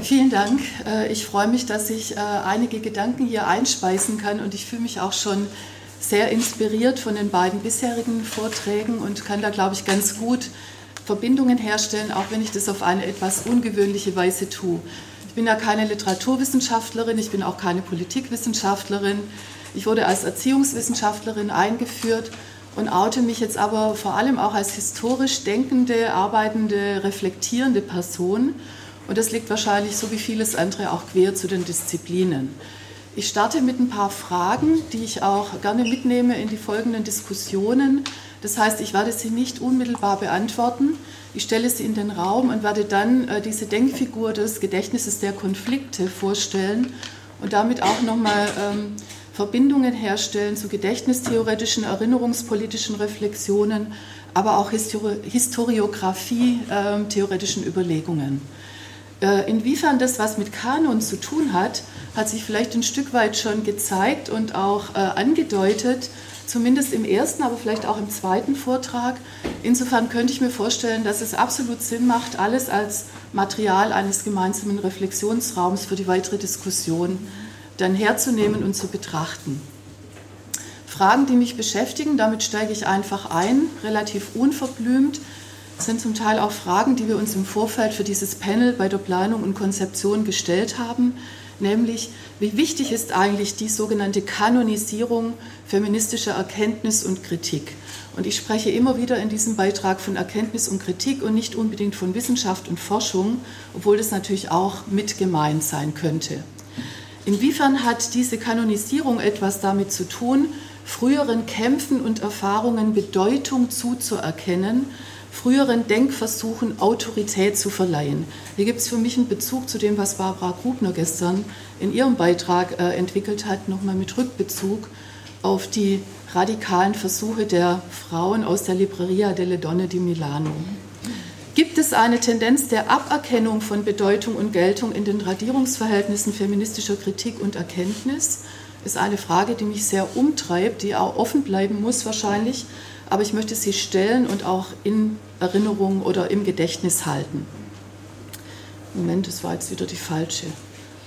Vielen Dank. Äh, ich freue mich, dass ich äh, einige Gedanken hier einspeisen kann und ich fühle mich auch schon sehr inspiriert von den beiden bisherigen Vorträgen und kann da, glaube ich, ganz gut Verbindungen herstellen, auch wenn ich das auf eine etwas ungewöhnliche Weise tue. Ich bin ja keine Literaturwissenschaftlerin, ich bin auch keine Politikwissenschaftlerin. Ich wurde als Erziehungswissenschaftlerin eingeführt und oute mich jetzt aber vor allem auch als historisch denkende, arbeitende, reflektierende Person. Und das liegt wahrscheinlich so wie vieles andere auch quer zu den Disziplinen. Ich starte mit ein paar Fragen, die ich auch gerne mitnehme in die folgenden Diskussionen. Das heißt, ich werde sie nicht unmittelbar beantworten. Ich stelle sie in den Raum und werde dann äh, diese Denkfigur des Gedächtnisses der Konflikte vorstellen und damit auch nochmal ähm, Verbindungen herstellen zu gedächtnistheoretischen, erinnerungspolitischen Reflexionen, aber auch Histori Historiografie äh, theoretischen Überlegungen. Äh, inwiefern das was mit Kanon zu tun hat, hat sich vielleicht ein Stück weit schon gezeigt und auch äh, angedeutet, zumindest im ersten, aber vielleicht auch im zweiten Vortrag. Insofern könnte ich mir vorstellen, dass es absolut Sinn macht, alles als Material eines gemeinsamen Reflexionsraums für die weitere Diskussion dann herzunehmen und zu betrachten. Fragen, die mich beschäftigen, damit steige ich einfach ein, relativ unverblümt sind zum Teil auch Fragen, die wir uns im Vorfeld für dieses Panel bei der Planung und Konzeption gestellt haben, nämlich wie wichtig ist eigentlich die sogenannte Kanonisierung feministischer Erkenntnis und Kritik. Und ich spreche immer wieder in diesem Beitrag von Erkenntnis und Kritik und nicht unbedingt von Wissenschaft und Forschung, obwohl das natürlich auch mit gemeint sein könnte. Inwiefern hat diese Kanonisierung etwas damit zu tun, früheren Kämpfen und Erfahrungen Bedeutung zuzuerkennen früheren Denkversuchen Autorität zu verleihen. Hier gibt es für mich einen Bezug zu dem, was Barbara Grubner gestern in ihrem Beitrag äh, entwickelt hat, nochmal mit Rückbezug auf die radikalen Versuche der Frauen aus der Libreria delle Donne di Milano. Gibt es eine Tendenz der Aberkennung von Bedeutung und Geltung in den Radierungsverhältnissen feministischer Kritik und Erkenntnis? Ist eine Frage, die mich sehr umtreibt, die auch offen bleiben muss wahrscheinlich, aber ich möchte sie stellen und auch in Erinnerung oder im Gedächtnis halten. Moment, das war jetzt wieder die falsche.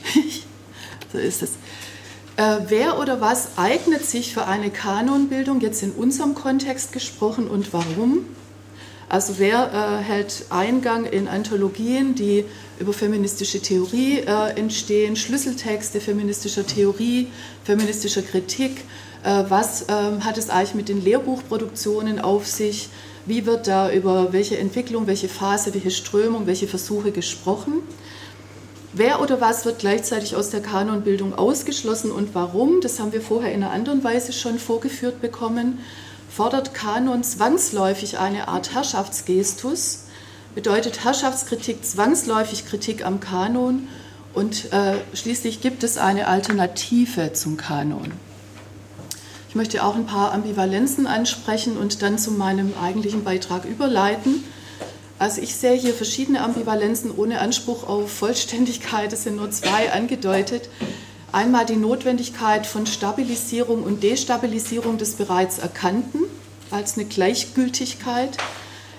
so ist es. Äh, wer oder was eignet sich für eine Kanonbildung, jetzt in unserem Kontext gesprochen und warum? Also wer äh, hält Eingang in Anthologien, die über feministische Theorie äh, entstehen, Schlüsseltexte feministischer Theorie, feministischer Kritik, äh, was ähm, hat es eigentlich mit den Lehrbuchproduktionen auf sich? Wie wird da über welche Entwicklung, welche Phase, welche Strömung, welche Versuche gesprochen? Wer oder was wird gleichzeitig aus der Kanonbildung ausgeschlossen und warum? Das haben wir vorher in einer anderen Weise schon vorgeführt bekommen. Fordert Kanon zwangsläufig eine Art Herrschaftsgestus? Bedeutet Herrschaftskritik zwangsläufig Kritik am Kanon? Und äh, schließlich gibt es eine Alternative zum Kanon. Ich möchte auch ein paar Ambivalenzen ansprechen und dann zu meinem eigentlichen Beitrag überleiten. Also ich sehe hier verschiedene Ambivalenzen ohne Anspruch auf Vollständigkeit. Es sind nur zwei angedeutet. Einmal die Notwendigkeit von Stabilisierung und Destabilisierung des bereits Erkannten als eine Gleichgültigkeit.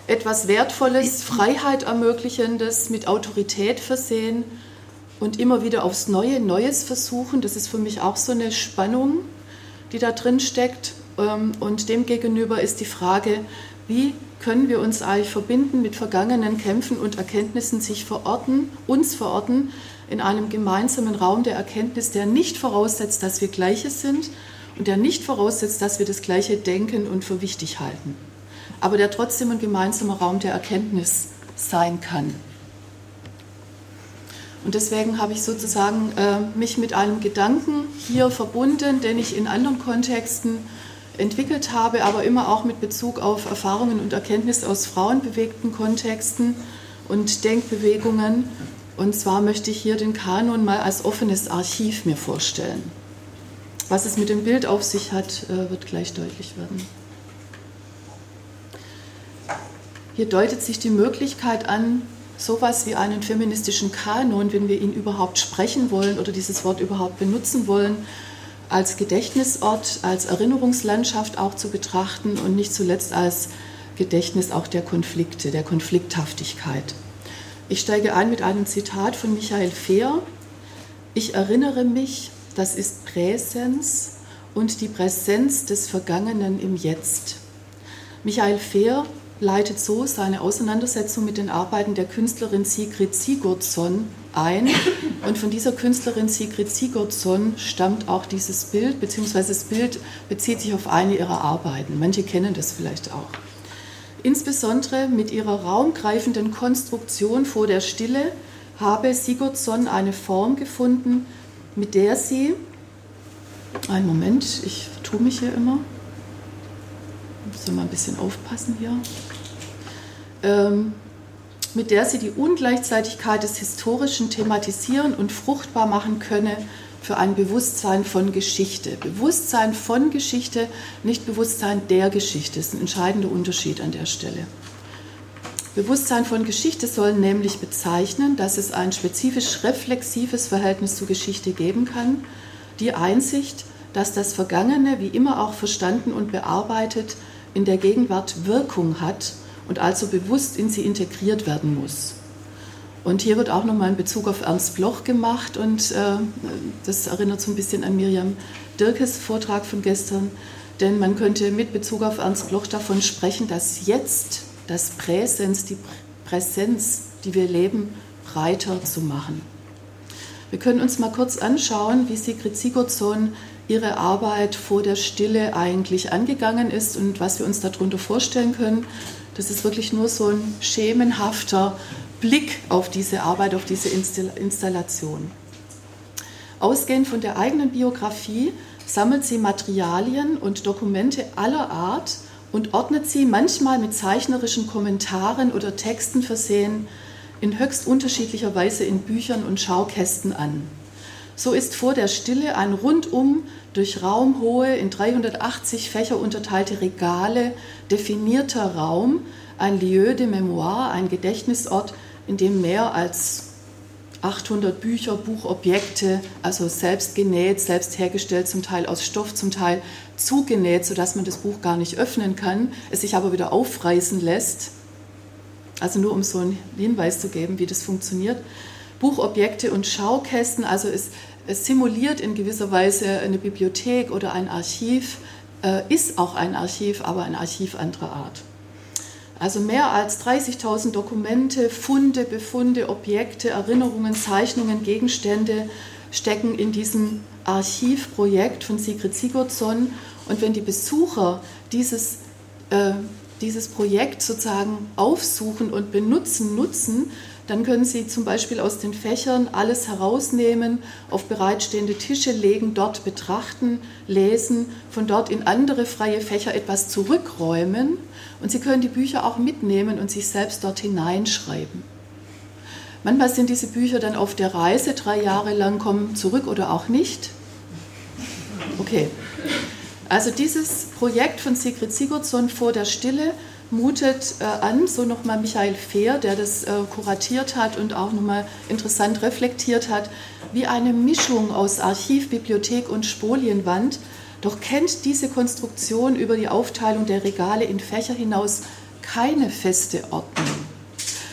Etwas Wertvolles, Freiheit ermöglichendes, mit Autorität versehen und immer wieder aufs Neue Neues versuchen. Das ist für mich auch so eine Spannung die da drin steckt. Ähm, und demgegenüber ist die Frage, wie können wir uns eigentlich verbinden mit vergangenen Kämpfen und Erkenntnissen, sich verorten, uns verorten in einem gemeinsamen Raum der Erkenntnis, der nicht voraussetzt, dass wir Gleiche sind und der nicht voraussetzt, dass wir das Gleiche denken und für wichtig halten, aber der trotzdem ein gemeinsamer Raum der Erkenntnis sein kann. Und deswegen habe ich sozusagen äh, mich mit einem Gedanken hier verbunden, den ich in anderen Kontexten entwickelt habe, aber immer auch mit Bezug auf Erfahrungen und Erkenntnisse aus frauenbewegten Kontexten und Denkbewegungen. Und zwar möchte ich hier den Kanon mal als offenes Archiv mir vorstellen. Was es mit dem Bild auf sich hat, äh, wird gleich deutlich werden. Hier deutet sich die Möglichkeit an, sowas wie einen feministischen Kanon, wenn wir ihn überhaupt sprechen wollen oder dieses Wort überhaupt benutzen wollen, als Gedächtnisort, als Erinnerungslandschaft auch zu betrachten und nicht zuletzt als Gedächtnis auch der Konflikte, der Konflikthaftigkeit. Ich steige ein mit einem Zitat von Michael Fehr. Ich erinnere mich, das ist Präsenz und die Präsenz des Vergangenen im Jetzt. Michael Fehr leitet so seine Auseinandersetzung mit den Arbeiten der Künstlerin Sigrid Sigurdsson ein. Und von dieser Künstlerin Sigrid Sigurdsson stammt auch dieses Bild, beziehungsweise das Bild bezieht sich auf eine ihrer Arbeiten. Manche kennen das vielleicht auch. Insbesondere mit ihrer raumgreifenden Konstruktion vor der Stille habe Sigurdsson eine Form gefunden, mit der sie, einen Moment, ich tue mich hier immer, müssen wir mal ein bisschen aufpassen hier, ähm, mit der sie die Ungleichzeitigkeit des Historischen thematisieren und fruchtbar machen könne für ein Bewusstsein von Geschichte. Bewusstsein von Geschichte, nicht Bewusstsein der Geschichte, ist ein entscheidender Unterschied an der Stelle. Bewusstsein von Geschichte soll nämlich bezeichnen, dass es ein spezifisch reflexives Verhältnis zur Geschichte geben kann, die Einsicht, dass das Vergangene, wie immer auch verstanden und bearbeitet, in der Gegenwart Wirkung hat und also bewusst in sie integriert werden muss. Und hier wird auch nochmal ein Bezug auf Ernst Bloch gemacht und äh, das erinnert so ein bisschen an Miriam Dirkes Vortrag von gestern, denn man könnte mit Bezug auf Ernst Bloch davon sprechen, dass jetzt das Präsens, die Präsenz, die wir leben, breiter zu machen. Wir können uns mal kurz anschauen, wie Sigrid Sigurdsson ihre Arbeit vor der Stille eigentlich angegangen ist und was wir uns darunter vorstellen können. Das ist wirklich nur so ein schemenhafter Blick auf diese Arbeit, auf diese Installation. Ausgehend von der eigenen Biografie sammelt sie Materialien und Dokumente aller Art und ordnet sie manchmal mit zeichnerischen Kommentaren oder Texten versehen in höchst unterschiedlicher Weise in Büchern und Schaukästen an. So ist vor der Stille ein rundum durch raumhohe, in 380 Fächer unterteilte Regale definierter Raum, ein Lieu de Mémoire, ein Gedächtnisort, in dem mehr als 800 Bücher, Buchobjekte, also selbst genäht, selbst hergestellt, zum Teil aus Stoff, zum Teil zugenäht, sodass man das Buch gar nicht öffnen kann, es sich aber wieder aufreißen lässt. Also nur um so einen Hinweis zu geben, wie das funktioniert. Buchobjekte und Schaukästen, also es, es simuliert in gewisser Weise eine Bibliothek oder ein Archiv, äh, ist auch ein Archiv, aber ein Archiv anderer Art. Also mehr als 30.000 Dokumente, Funde, Befunde, Objekte, Erinnerungen, Zeichnungen, Gegenstände stecken in diesem Archivprojekt von Sigrid Sigurdsson. Und wenn die Besucher dieses, äh, dieses Projekt sozusagen aufsuchen und benutzen, nutzen, dann können Sie zum Beispiel aus den Fächern alles herausnehmen, auf bereitstehende Tische legen, dort betrachten, lesen, von dort in andere freie Fächer etwas zurückräumen und Sie können die Bücher auch mitnehmen und sich selbst dort hineinschreiben. Manchmal sind diese Bücher dann auf der Reise drei Jahre lang, kommen zurück oder auch nicht. Okay. Also dieses Projekt von Sigrid Sigurdsson vor der Stille mutet äh, an, so nochmal Michael Fehr, der das äh, kuratiert hat und auch nochmal interessant reflektiert hat, wie eine Mischung aus Archiv, Bibliothek und Spolienwand. Doch kennt diese Konstruktion über die Aufteilung der Regale in Fächer hinaus keine feste Ordnung,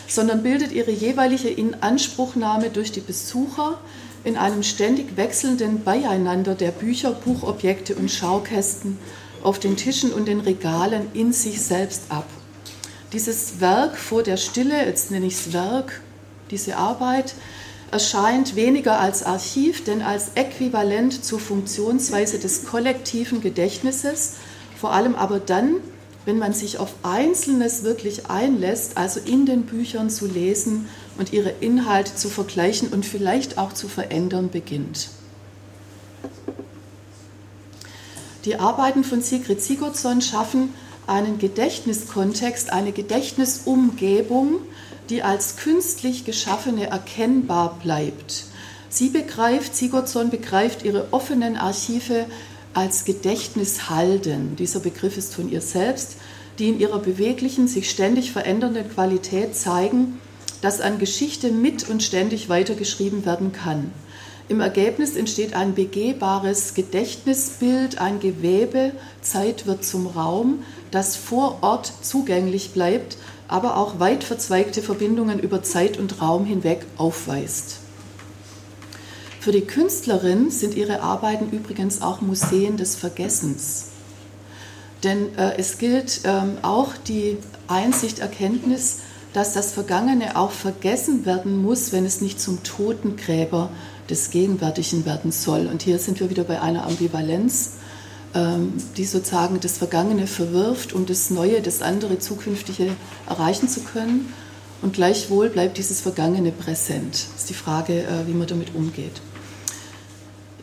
sondern bildet ihre jeweilige Inanspruchnahme durch die Besucher in einem ständig wechselnden Beieinander der Bücher, Buchobjekte und Schaukästen auf den Tischen und den Regalen in sich selbst ab. Dieses Werk vor der Stille, jetzt nenne ich es Werk, diese Arbeit, erscheint weniger als Archiv, denn als äquivalent zur Funktionsweise des kollektiven Gedächtnisses, vor allem aber dann, wenn man sich auf Einzelnes wirklich einlässt, also in den Büchern zu lesen und ihre Inhalte zu vergleichen und vielleicht auch zu verändern beginnt. Die Arbeiten von Sigrid Sigurdsson schaffen einen Gedächtniskontext, eine Gedächtnisumgebung, die als künstlich geschaffene erkennbar bleibt. Sie begreift, Sigurdsson begreift ihre offenen Archive als Gedächtnishalden. Dieser Begriff ist von ihr selbst, die in ihrer beweglichen, sich ständig verändernden Qualität zeigen, dass an Geschichte mit und ständig weitergeschrieben werden kann. Im Ergebnis entsteht ein begehbares Gedächtnisbild, ein Gewebe, Zeit wird zum Raum, das vor Ort zugänglich bleibt, aber auch weit verzweigte Verbindungen über Zeit und Raum hinweg aufweist. Für die Künstlerin sind ihre Arbeiten übrigens auch Museen des Vergessens. Denn äh, es gilt ähm, auch die Einsicht, Erkenntnis, dass das Vergangene auch vergessen werden muss, wenn es nicht zum Totengräber des Gegenwärtigen werden soll. Und hier sind wir wieder bei einer Ambivalenz, ähm, die sozusagen das Vergangene verwirft, um das Neue, das andere, Zukünftige erreichen zu können. Und gleichwohl bleibt dieses Vergangene präsent. Das ist die Frage, äh, wie man damit umgeht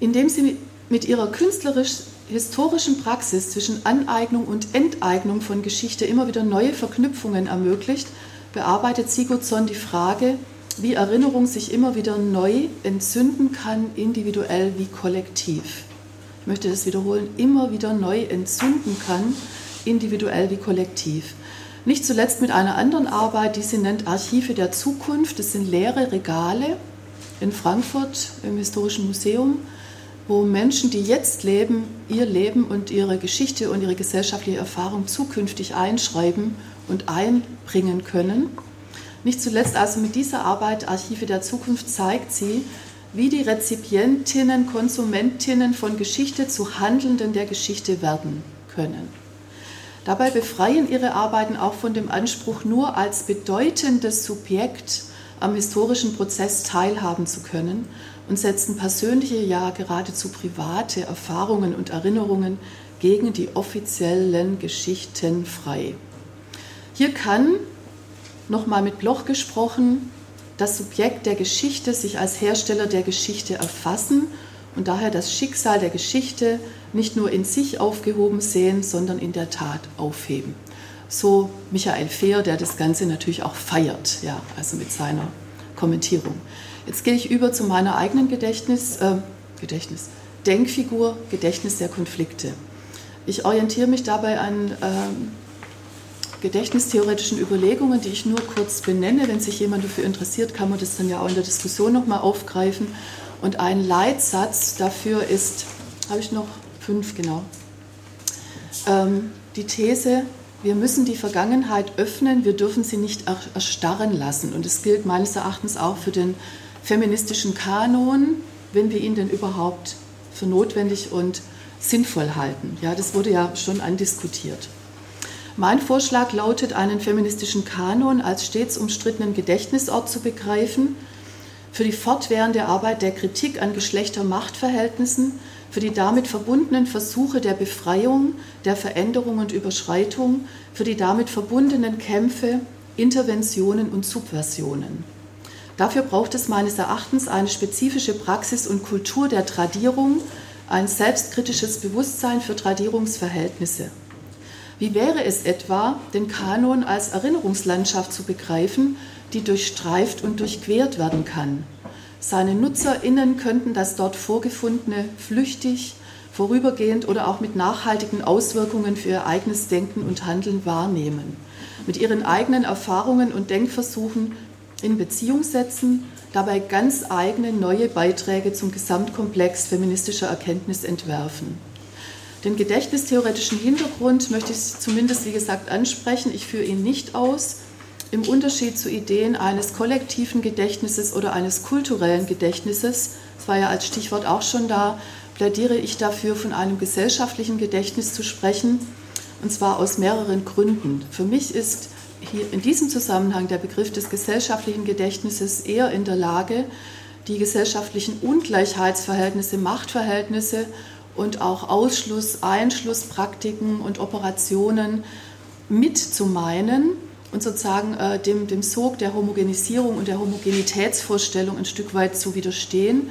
indem sie mit ihrer künstlerisch-historischen Praxis zwischen Aneignung und Enteignung von Geschichte immer wieder neue Verknüpfungen ermöglicht, bearbeitet Sigurdsson die Frage, wie Erinnerung sich immer wieder neu entzünden kann, individuell wie kollektiv. Ich möchte das wiederholen, immer wieder neu entzünden kann, individuell wie kollektiv. Nicht zuletzt mit einer anderen Arbeit, die sie nennt Archive der Zukunft. Das sind leere Regale in Frankfurt im Historischen Museum, wo Menschen, die jetzt leben, ihr Leben und ihre Geschichte und ihre gesellschaftliche Erfahrung zukünftig einschreiben und einbringen können. Nicht zuletzt also mit dieser Arbeit Archive der Zukunft zeigt sie, wie die Rezipientinnen, Konsumentinnen von Geschichte zu Handelnden der Geschichte werden können. Dabei befreien ihre Arbeiten auch von dem Anspruch, nur als bedeutendes Subjekt am historischen Prozess teilhaben zu können und setzen persönliche, ja geradezu private Erfahrungen und Erinnerungen gegen die offiziellen Geschichten frei. Hier kann, nochmal mit Bloch gesprochen, das Subjekt der Geschichte sich als Hersteller der Geschichte erfassen und daher das Schicksal der Geschichte nicht nur in sich aufgehoben sehen, sondern in der Tat aufheben. So Michael Fehr, der das Ganze natürlich auch feiert, ja, also mit seiner Kommentierung. Jetzt gehe ich über zu meiner eigenen Gedächtnis, äh, Gedächtnis, Denkfigur, Gedächtnis der Konflikte. Ich orientiere mich dabei an äh, gedächtnistheoretischen Überlegungen, die ich nur kurz benenne. Wenn sich jemand dafür interessiert, kann man das dann ja auch in der Diskussion nochmal aufgreifen. Und ein Leitsatz dafür ist, habe ich noch fünf genau, ähm, die These, wir müssen die Vergangenheit öffnen, wir dürfen sie nicht erstarren lassen. Und es gilt meines Erachtens auch für den feministischen Kanon, wenn wir ihn denn überhaupt für notwendig und sinnvoll halten. Ja, das wurde ja schon andiskutiert. Mein Vorschlag lautet, einen feministischen Kanon als stets umstrittenen Gedächtnisort zu begreifen, für die fortwährende Arbeit der Kritik an Geschlechtermachtverhältnissen, für die damit verbundenen Versuche der Befreiung, der Veränderung und Überschreitung, für die damit verbundenen Kämpfe, Interventionen und Subversionen. Dafür braucht es meines Erachtens eine spezifische Praxis und Kultur der Tradierung, ein selbstkritisches Bewusstsein für Tradierungsverhältnisse. Wie wäre es etwa, den Kanon als Erinnerungslandschaft zu begreifen, die durchstreift und durchquert werden kann? Seine NutzerInnen könnten das dort Vorgefundene flüchtig, vorübergehend oder auch mit nachhaltigen Auswirkungen für ihr eigenes Denken und Handeln wahrnehmen. Mit ihren eigenen Erfahrungen und Denkversuchen in Beziehung setzen, dabei ganz eigene neue Beiträge zum Gesamtkomplex feministischer Erkenntnis entwerfen. Den gedächtnistheoretischen Hintergrund möchte ich zumindest, wie gesagt, ansprechen. Ich führe ihn nicht aus. Im Unterschied zu Ideen eines kollektiven Gedächtnisses oder eines kulturellen Gedächtnisses, das war ja als Stichwort auch schon da, plädiere ich dafür, von einem gesellschaftlichen Gedächtnis zu sprechen, und zwar aus mehreren Gründen. Für mich ist hier in diesem Zusammenhang der Begriff des gesellschaftlichen Gedächtnisses eher in der Lage, die gesellschaftlichen Ungleichheitsverhältnisse, Machtverhältnisse und auch Ausschluss, Einschlusspraktiken und Operationen mit zu meinen und sozusagen äh, dem, dem Sog der Homogenisierung und der Homogenitätsvorstellung ein Stück weit zu widerstehen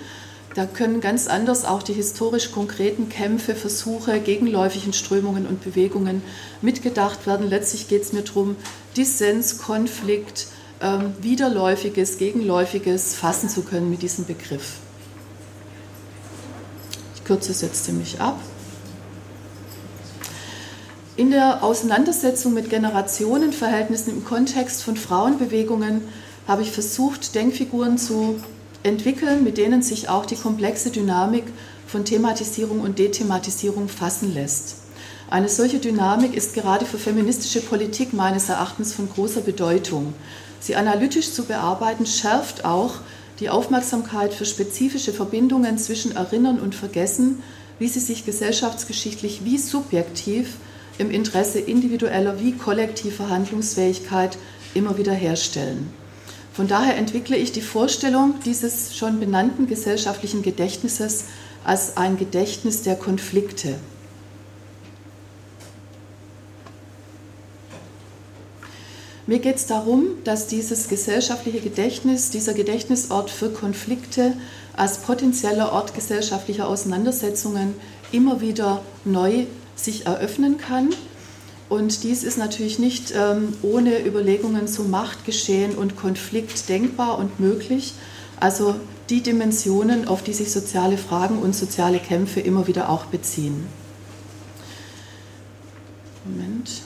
da können ganz anders auch die historisch konkreten Kämpfe, Versuche, gegenläufigen Strömungen und Bewegungen mitgedacht werden. Letztlich geht es mir darum, Dissens, Konflikt, ähm, Widerläufiges, Gegenläufiges fassen zu können mit diesem Begriff. Kürze es jetzt ziemlich ab. In der Auseinandersetzung mit Generationenverhältnissen im Kontext von Frauenbewegungen habe ich versucht, Denkfiguren zu entwickeln, mit denen sich auch die komplexe Dynamik von Thematisierung und Dethematisierung fassen lässt. Eine solche Dynamik ist gerade für feministische Politik meines Erachtens von großer Bedeutung. Sie analytisch zu bearbeiten, schärft auch die Aufmerksamkeit für spezifische Verbindungen zwischen Erinnern und Vergessen, wie sie sich gesellschaftsgeschichtlich wie subjektiv im Interesse individueller wie kollektiver Handlungsfähigkeit immer wieder herstellen. Von daher entwickle ich die Vorstellung dieses schon benannten gesellschaftlichen Gedächtnisses als ein Gedächtnis der Konflikte. Mir geht es darum, dass dieses gesellschaftliche Gedächtnis, dieser Gedächtnisort für Konflikte als potenzieller Ort gesellschaftlicher Auseinandersetzungen immer wieder neu sich eröffnen kann. Und dies ist natürlich nicht ähm, ohne Überlegungen zu Machtgeschehen und Konflikt denkbar und möglich. Also die Dimensionen, auf die sich soziale Fragen und soziale Kämpfe immer wieder auch beziehen. Moment.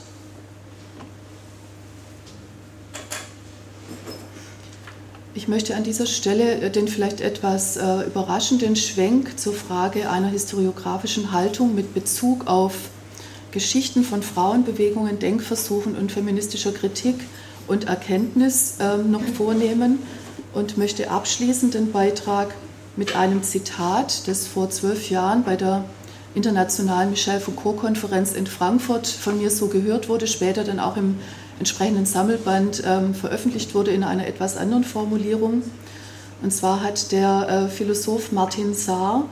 Ich möchte an dieser Stelle äh, den vielleicht etwas äh, überraschenden Schwenk zur Frage einer historiografischen Haltung mit Bezug auf Geschichten von Frauenbewegungen, Denkversuchen und feministischer Kritik und Erkenntnis äh, noch vornehmen und möchte abschließend den Beitrag mit einem Zitat, das vor zwölf Jahren bei der Internationalen Michel Foucault-Konferenz in Frankfurt von mir so gehört wurde, später dann auch im entsprechenden Sammelband ähm, veröffentlicht wurde in einer etwas anderen Formulierung. Und zwar hat der äh, Philosoph Martin Saar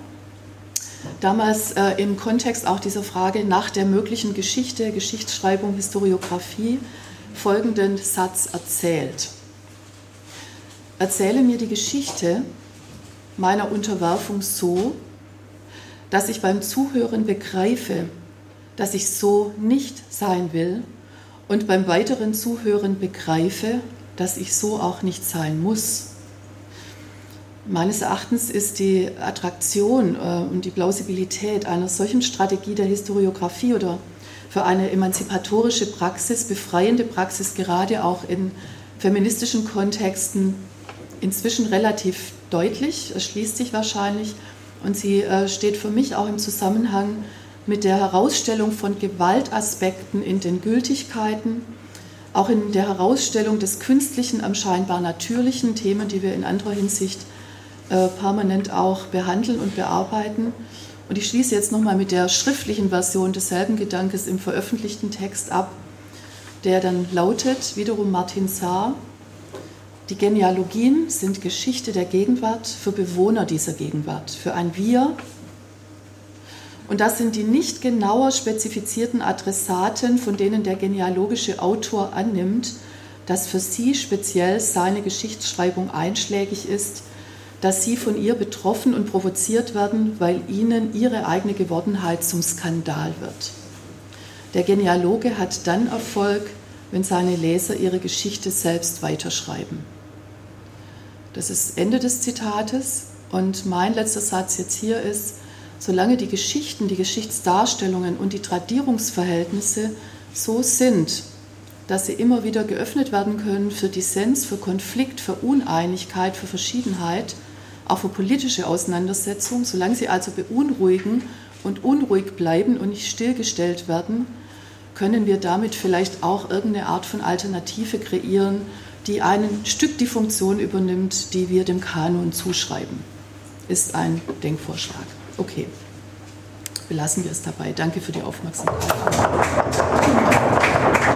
damals äh, im Kontext auch dieser Frage nach der möglichen Geschichte, Geschichtsschreibung, Historiographie folgenden Satz erzählt. Erzähle mir die Geschichte meiner Unterwerfung so, dass ich beim Zuhören begreife, dass ich so nicht sein will und beim weiteren Zuhören begreife, dass ich so auch nicht sein muss. Meines Erachtens ist die Attraktion äh, und die Plausibilität einer solchen Strategie der Historiografie oder für eine emanzipatorische Praxis, befreiende Praxis, gerade auch in feministischen Kontexten, inzwischen relativ deutlich, erschließt sich wahrscheinlich. Und sie äh, steht für mich auch im Zusammenhang mit der Herausstellung von Gewaltaspekten in den Gültigkeiten, auch in der Herausstellung des Künstlichen am scheinbar Natürlichen, Themen, die wir in anderer Hinsicht äh, permanent auch behandeln und bearbeiten. Und ich schließe jetzt nochmal mit der schriftlichen Version desselben Gedankes im veröffentlichten Text ab, der dann lautet, wiederum Martin Saar, die Genealogien sind Geschichte der Gegenwart für Bewohner dieser Gegenwart, für ein Wir, und das sind die nicht genauer spezifizierten Adressaten, von denen der genealogische Autor annimmt, dass für sie speziell seine Geschichtsschreibung einschlägig ist, dass sie von ihr betroffen und provoziert werden, weil ihnen ihre eigene Gewordenheit zum Skandal wird. Der Genealoge hat dann Erfolg, wenn seine Leser ihre Geschichte selbst weiterschreiben. Das ist Ende des Zitates und mein letzter Satz jetzt hier ist, solange die Geschichten, die Geschichtsdarstellungen und die Tradierungsverhältnisse so sind, dass sie immer wieder geöffnet werden können für Dissens, für Konflikt, für Uneinigkeit, für Verschiedenheit, auch für politische Auseinandersetzung, solange sie also beunruhigen und unruhig bleiben und nicht stillgestellt werden, können wir damit vielleicht auch irgendeine Art von Alternative kreieren, die ein Stück die Funktion übernimmt, die wir dem Kanon zuschreiben. Ist ein Denkvorschlag. Okay, belassen wir es dabei. Danke für die Aufmerksamkeit.